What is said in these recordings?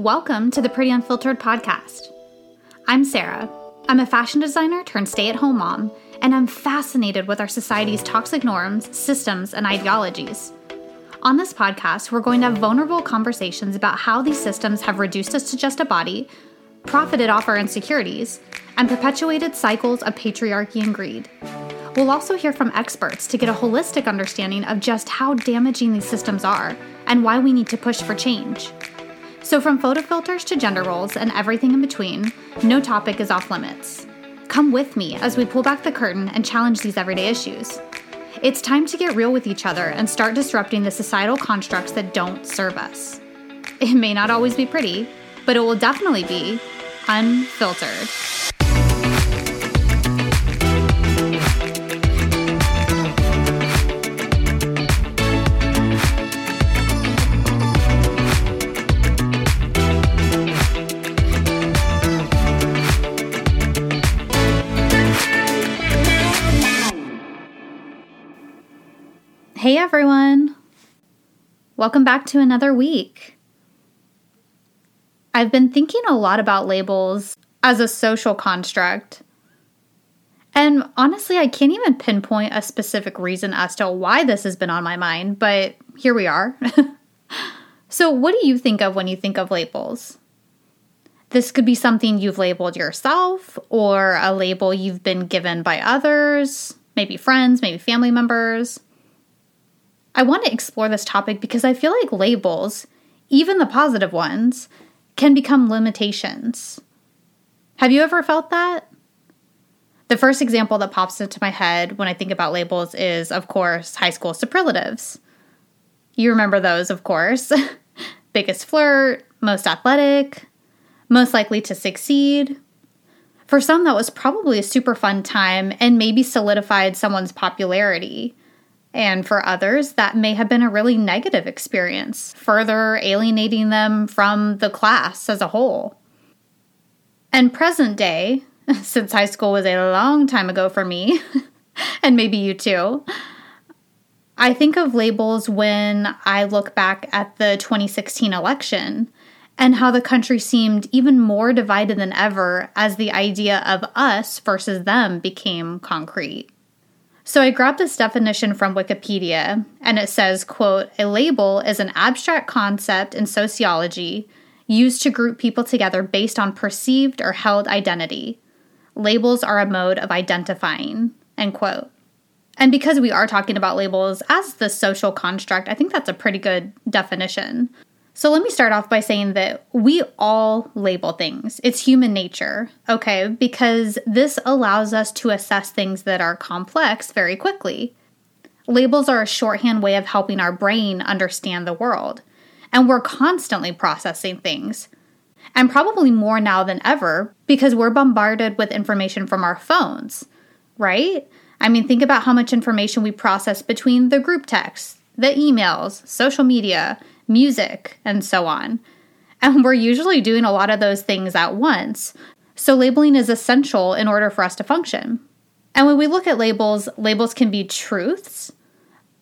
Welcome to the Pretty Unfiltered podcast. I'm Sarah. I'm a fashion designer turned stay at home mom, and I'm fascinated with our society's toxic norms, systems, and ideologies. On this podcast, we're going to have vulnerable conversations about how these systems have reduced us to just a body, profited off our insecurities, and perpetuated cycles of patriarchy and greed. We'll also hear from experts to get a holistic understanding of just how damaging these systems are and why we need to push for change. So, from photo filters to gender roles and everything in between, no topic is off limits. Come with me as we pull back the curtain and challenge these everyday issues. It's time to get real with each other and start disrupting the societal constructs that don't serve us. It may not always be pretty, but it will definitely be unfiltered. Hey everyone! Welcome back to another week. I've been thinking a lot about labels as a social construct. And honestly, I can't even pinpoint a specific reason as to why this has been on my mind, but here we are. so, what do you think of when you think of labels? This could be something you've labeled yourself or a label you've been given by others, maybe friends, maybe family members. I want to explore this topic because I feel like labels, even the positive ones, can become limitations. Have you ever felt that? The first example that pops into my head when I think about labels is, of course, high school superlatives. You remember those, of course. Biggest flirt, most athletic, most likely to succeed. For some, that was probably a super fun time and maybe solidified someone's popularity. And for others, that may have been a really negative experience, further alienating them from the class as a whole. And present day, since high school was a long time ago for me, and maybe you too, I think of labels when I look back at the 2016 election and how the country seemed even more divided than ever as the idea of us versus them became concrete. So I grabbed this definition from Wikipedia and it says, quote, a label is an abstract concept in sociology used to group people together based on perceived or held identity. Labels are a mode of identifying, end quote. And because we are talking about labels as the social construct, I think that's a pretty good definition. So let me start off by saying that we all label things. It's human nature, okay? Because this allows us to assess things that are complex very quickly. Labels are a shorthand way of helping our brain understand the world. And we're constantly processing things. And probably more now than ever because we're bombarded with information from our phones, right? I mean, think about how much information we process between the group texts, the emails, social media, music, and so on. And we're usually doing a lot of those things at once. So labeling is essential in order for us to function. And when we look at labels, labels can be truths,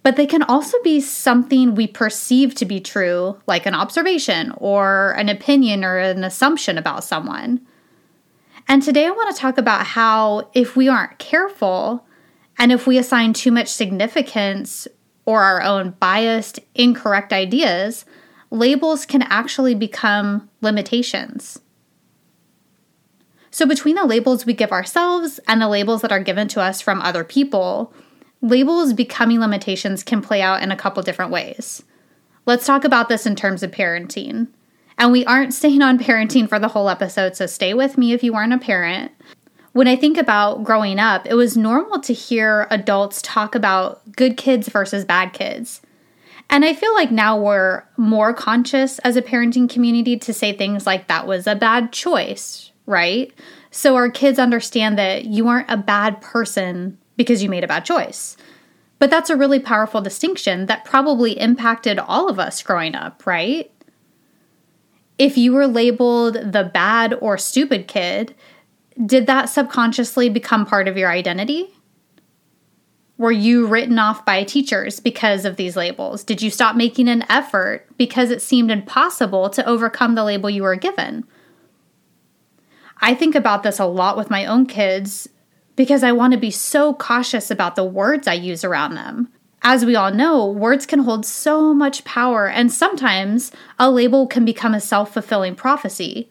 but they can also be something we perceive to be true, like an observation or an opinion or an assumption about someone. And today I want to talk about how, if we aren't careful, and if we assign too much significance or our own biased, incorrect ideas, labels can actually become limitations. So, between the labels we give ourselves and the labels that are given to us from other people, labels becoming limitations can play out in a couple different ways. Let's talk about this in terms of parenting. And we aren't staying on parenting for the whole episode, so stay with me if you aren't a parent. When I think about growing up, it was normal to hear adults talk about good kids versus bad kids. And I feel like now we're more conscious as a parenting community to say things like that was a bad choice, right? So our kids understand that you aren't a bad person because you made a bad choice. But that's a really powerful distinction that probably impacted all of us growing up, right? If you were labeled the bad or stupid kid, did that subconsciously become part of your identity? Were you written off by teachers because of these labels? Did you stop making an effort because it seemed impossible to overcome the label you were given? I think about this a lot with my own kids because I want to be so cautious about the words I use around them. As we all know, words can hold so much power, and sometimes a label can become a self fulfilling prophecy,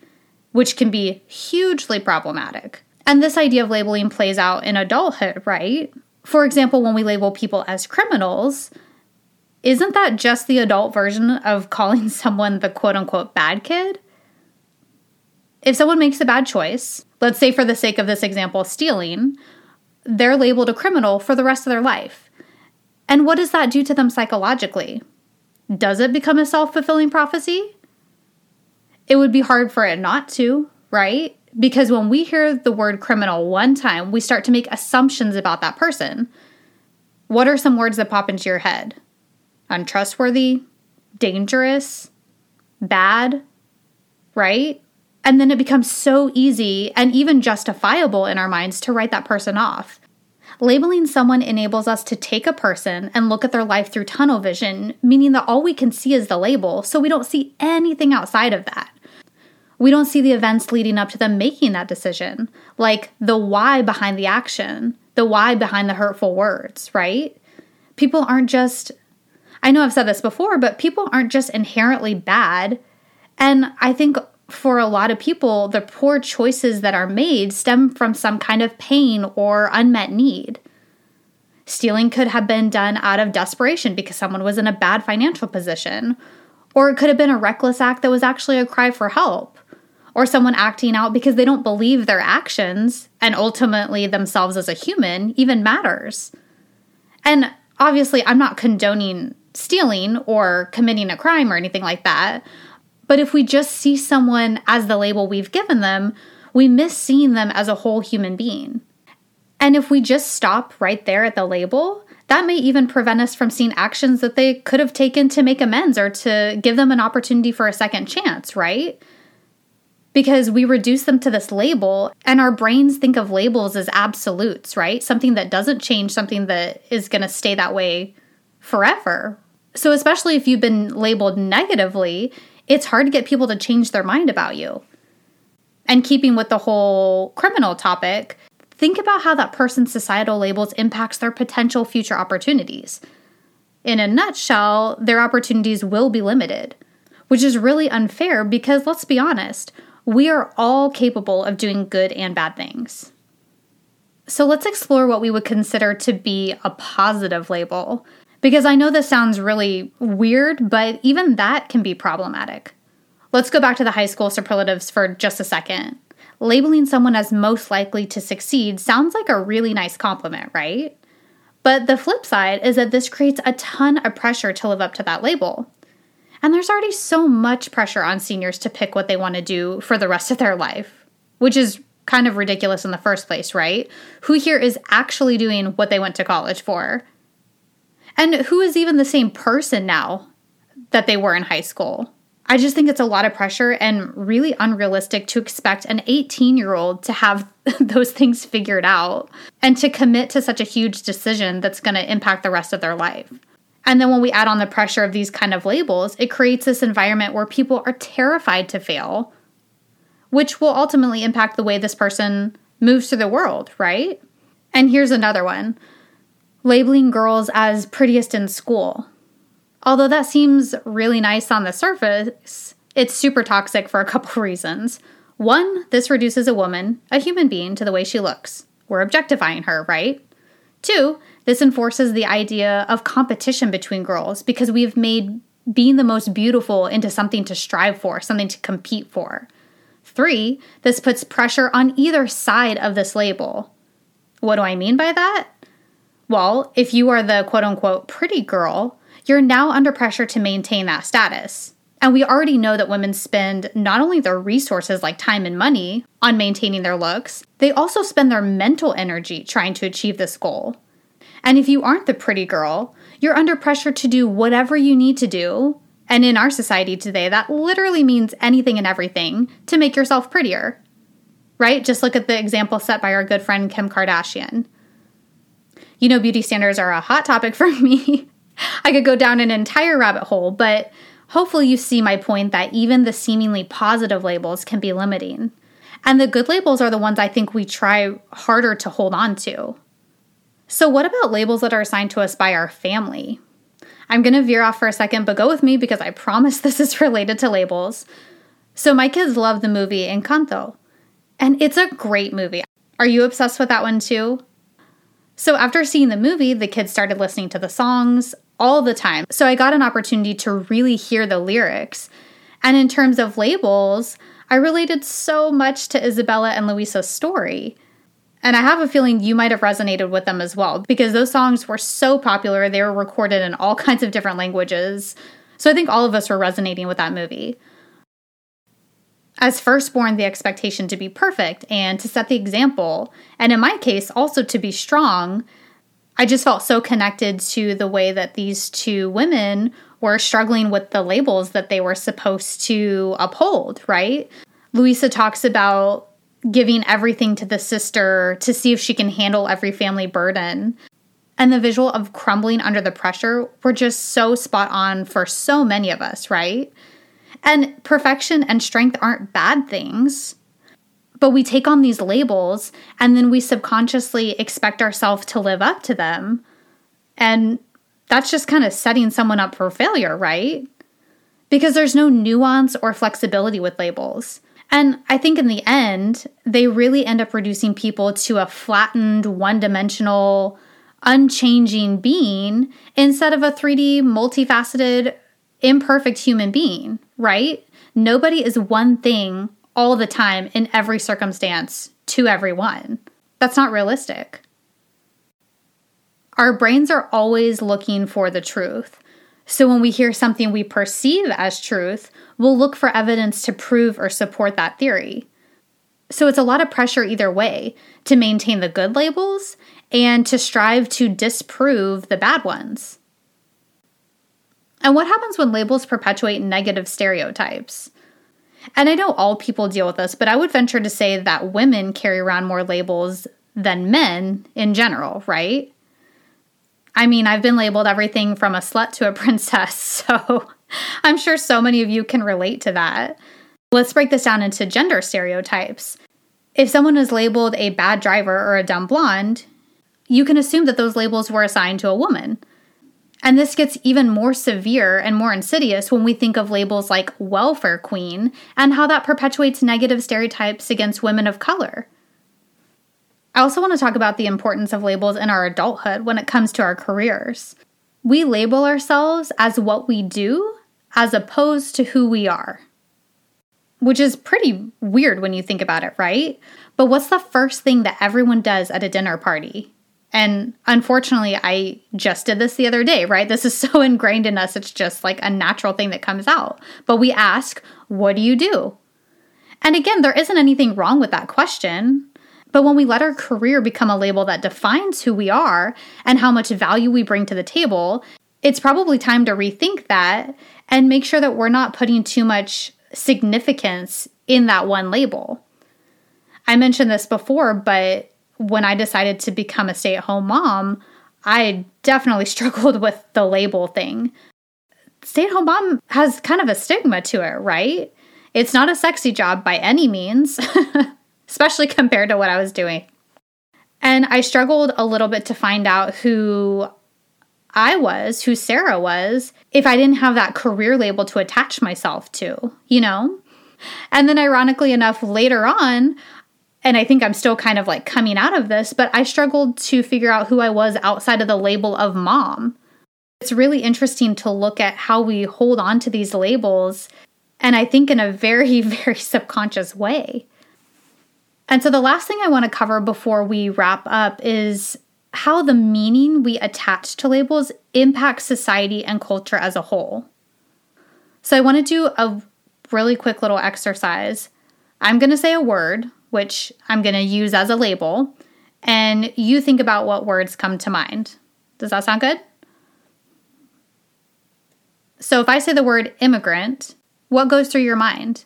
which can be hugely problematic. And this idea of labeling plays out in adulthood, right? For example, when we label people as criminals, isn't that just the adult version of calling someone the quote unquote bad kid? If someone makes a bad choice, let's say for the sake of this example, stealing, they're labeled a criminal for the rest of their life. And what does that do to them psychologically? Does it become a self fulfilling prophecy? It would be hard for it not to, right? Because when we hear the word criminal one time, we start to make assumptions about that person. What are some words that pop into your head? Untrustworthy, dangerous, bad, right? And then it becomes so easy and even justifiable in our minds to write that person off. Labeling someone enables us to take a person and look at their life through tunnel vision, meaning that all we can see is the label, so we don't see anything outside of that. We don't see the events leading up to them making that decision, like the why behind the action, the why behind the hurtful words, right? People aren't just, I know I've said this before, but people aren't just inherently bad. And I think for a lot of people, the poor choices that are made stem from some kind of pain or unmet need. Stealing could have been done out of desperation because someone was in a bad financial position, or it could have been a reckless act that was actually a cry for help or someone acting out because they don't believe their actions and ultimately themselves as a human even matters. And obviously, I'm not condoning stealing or committing a crime or anything like that. But if we just see someone as the label we've given them, we miss seeing them as a whole human being. And if we just stop right there at the label, that may even prevent us from seeing actions that they could have taken to make amends or to give them an opportunity for a second chance, right? Because we reduce them to this label and our brains think of labels as absolutes, right? Something that doesn't change, something that is going to stay that way forever. So, especially if you've been labeled negatively, it's hard to get people to change their mind about you. And keeping with the whole criminal topic, think about how that person's societal labels impacts their potential future opportunities. In a nutshell, their opportunities will be limited, which is really unfair because let's be honest, we are all capable of doing good and bad things. So let's explore what we would consider to be a positive label. Because I know this sounds really weird, but even that can be problematic. Let's go back to the high school superlatives for just a second. Labeling someone as most likely to succeed sounds like a really nice compliment, right? But the flip side is that this creates a ton of pressure to live up to that label. And there's already so much pressure on seniors to pick what they want to do for the rest of their life, which is kind of ridiculous in the first place, right? Who here is actually doing what they went to college for? And who is even the same person now that they were in high school? I just think it's a lot of pressure and really unrealistic to expect an 18 year old to have those things figured out and to commit to such a huge decision that's going to impact the rest of their life. And then when we add on the pressure of these kind of labels, it creates this environment where people are terrified to fail, which will ultimately impact the way this person moves through the world, right? And here's another one labeling girls as prettiest in school. Although that seems really nice on the surface, it's super toxic for a couple reasons. One, this reduces a woman, a human being, to the way she looks. We're objectifying her, right? Two, this enforces the idea of competition between girls because we've made being the most beautiful into something to strive for, something to compete for. Three, this puts pressure on either side of this label. What do I mean by that? Well, if you are the quote unquote pretty girl, you're now under pressure to maintain that status. And we already know that women spend not only their resources like time and money on maintaining their looks, they also spend their mental energy trying to achieve this goal. And if you aren't the pretty girl, you're under pressure to do whatever you need to do. And in our society today, that literally means anything and everything to make yourself prettier. Right? Just look at the example set by our good friend Kim Kardashian. You know, beauty standards are a hot topic for me. I could go down an entire rabbit hole, but hopefully you see my point that even the seemingly positive labels can be limiting. And the good labels are the ones I think we try harder to hold on to. So, what about labels that are assigned to us by our family? I'm going to veer off for a second, but go with me because I promise this is related to labels. So, my kids love the movie Encanto, and it's a great movie. Are you obsessed with that one too? So, after seeing the movie, the kids started listening to the songs all the time. So, I got an opportunity to really hear the lyrics. And in terms of labels, I related so much to Isabela and Luisa's story. And I have a feeling you might have resonated with them as well because those songs were so popular. They were recorded in all kinds of different languages. So I think all of us were resonating with that movie. As firstborn, the expectation to be perfect and to set the example, and in my case, also to be strong, I just felt so connected to the way that these two women were struggling with the labels that they were supposed to uphold, right? Luisa talks about giving everything to the sister to see if she can handle every family burden. And the visual of crumbling under the pressure were just so spot on for so many of us, right? And perfection and strength aren't bad things. But we take on these labels and then we subconsciously expect ourselves to live up to them. And that's just kind of setting someone up for failure, right? Because there's no nuance or flexibility with labels. And I think in the end, they really end up reducing people to a flattened, one dimensional, unchanging being instead of a 3D, multifaceted, imperfect human being, right? Nobody is one thing all the time in every circumstance to everyone. That's not realistic. Our brains are always looking for the truth. So when we hear something we perceive as truth, we'll look for evidence to prove or support that theory. So it's a lot of pressure either way to maintain the good labels and to strive to disprove the bad ones. And what happens when labels perpetuate negative stereotypes? And I know all people deal with this, but I would venture to say that women carry around more labels than men in general, right? I mean, I've been labeled everything from a slut to a princess, so I'm sure so many of you can relate to that. Let's break this down into gender stereotypes. If someone is labeled a bad driver or a dumb blonde, you can assume that those labels were assigned to a woman. And this gets even more severe and more insidious when we think of labels like welfare queen and how that perpetuates negative stereotypes against women of color. I also want to talk about the importance of labels in our adulthood when it comes to our careers. We label ourselves as what we do as opposed to who we are. Which is pretty weird when you think about it, right? But what's the first thing that everyone does at a dinner party? And unfortunately, I just did this the other day, right? This is so ingrained in us, it's just like a natural thing that comes out. But we ask, What do you do? And again, there isn't anything wrong with that question. But when we let our career become a label that defines who we are and how much value we bring to the table, it's probably time to rethink that and make sure that we're not putting too much significance in that one label. I mentioned this before, but when I decided to become a stay at home mom, I definitely struggled with the label thing. Stay at home mom has kind of a stigma to it, right? It's not a sexy job by any means, especially compared to what I was doing. And I struggled a little bit to find out who I was, who Sarah was, if I didn't have that career label to attach myself to, you know? And then, ironically enough, later on, and I think I'm still kind of like coming out of this, but I struggled to figure out who I was outside of the label of mom. It's really interesting to look at how we hold on to these labels, and I think in a very, very subconscious way. And so, the last thing I want to cover before we wrap up is how the meaning we attach to labels impacts society and culture as a whole. So, I want to do a really quick little exercise. I'm going to say a word, which I'm going to use as a label, and you think about what words come to mind. Does that sound good? So, if I say the word immigrant, what goes through your mind?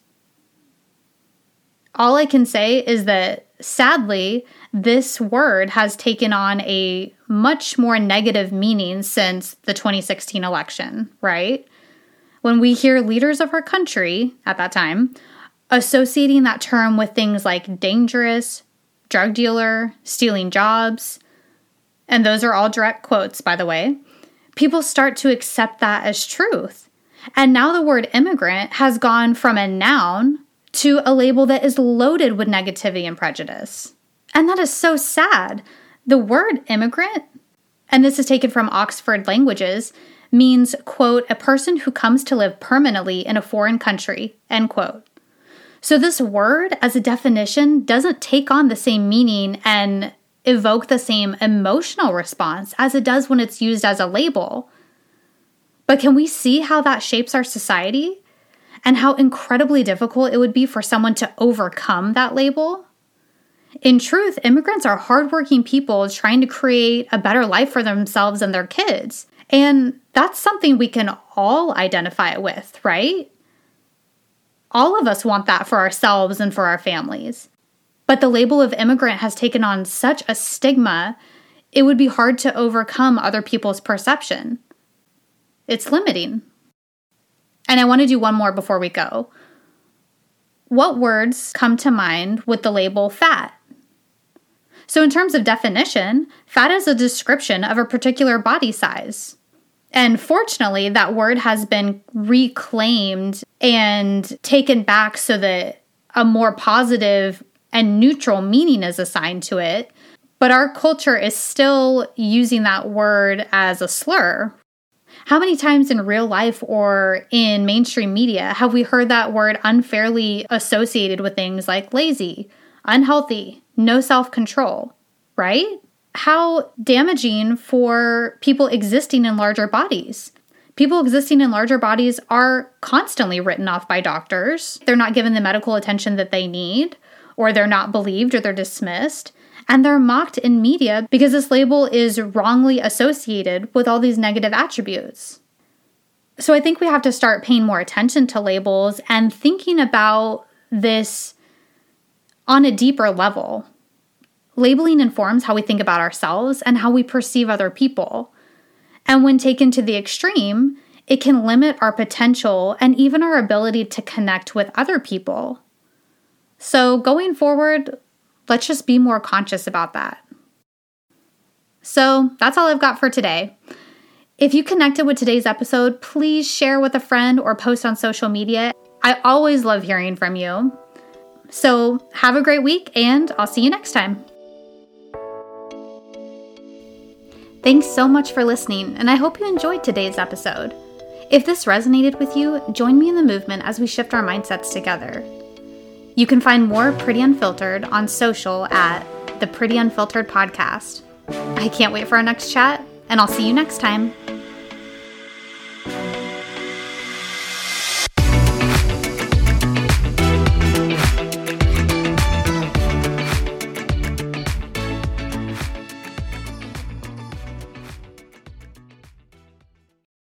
All I can say is that sadly, this word has taken on a much more negative meaning since the 2016 election, right? When we hear leaders of our country at that time associating that term with things like dangerous, drug dealer, stealing jobs, and those are all direct quotes, by the way, people start to accept that as truth. And now the word immigrant has gone from a noun to a label that is loaded with negativity and prejudice. And that is so sad. The word immigrant, and this is taken from Oxford Languages, means, quote, a person who comes to live permanently in a foreign country, end quote. So, this word, as a definition, doesn't take on the same meaning and evoke the same emotional response as it does when it's used as a label. But can we see how that shapes our society and how incredibly difficult it would be for someone to overcome that label? In truth, immigrants are hardworking people trying to create a better life for themselves and their kids. And that's something we can all identify with, right? All of us want that for ourselves and for our families. But the label of immigrant has taken on such a stigma, it would be hard to overcome other people's perception. It's limiting. And I want to do one more before we go. What words come to mind with the label fat? So, in terms of definition, fat is a description of a particular body size. And fortunately, that word has been reclaimed and taken back so that a more positive and neutral meaning is assigned to it. But our culture is still using that word as a slur. How many times in real life or in mainstream media have we heard that word unfairly associated with things like lazy, unhealthy, no self control, right? how damaging for people existing in larger bodies. People existing in larger bodies are constantly written off by doctors. They're not given the medical attention that they need, or they're not believed, or they're dismissed. And they're mocked in media because this label is wrongly associated with all these negative attributes. So I think we have to start paying more attention to labels and thinking about this on a deeper level. Labeling informs how we think about ourselves and how we perceive other people. And when taken to the extreme, it can limit our potential and even our ability to connect with other people. So, going forward, let's just be more conscious about that. So, that's all I've got for today. If you connected with today's episode, please share with a friend or post on social media. I always love hearing from you. So, have a great week, and I'll see you next time. Thanks so much for listening, and I hope you enjoyed today's episode. If this resonated with you, join me in the movement as we shift our mindsets together. You can find more Pretty Unfiltered on social at the Pretty Unfiltered Podcast. I can't wait for our next chat, and I'll see you next time.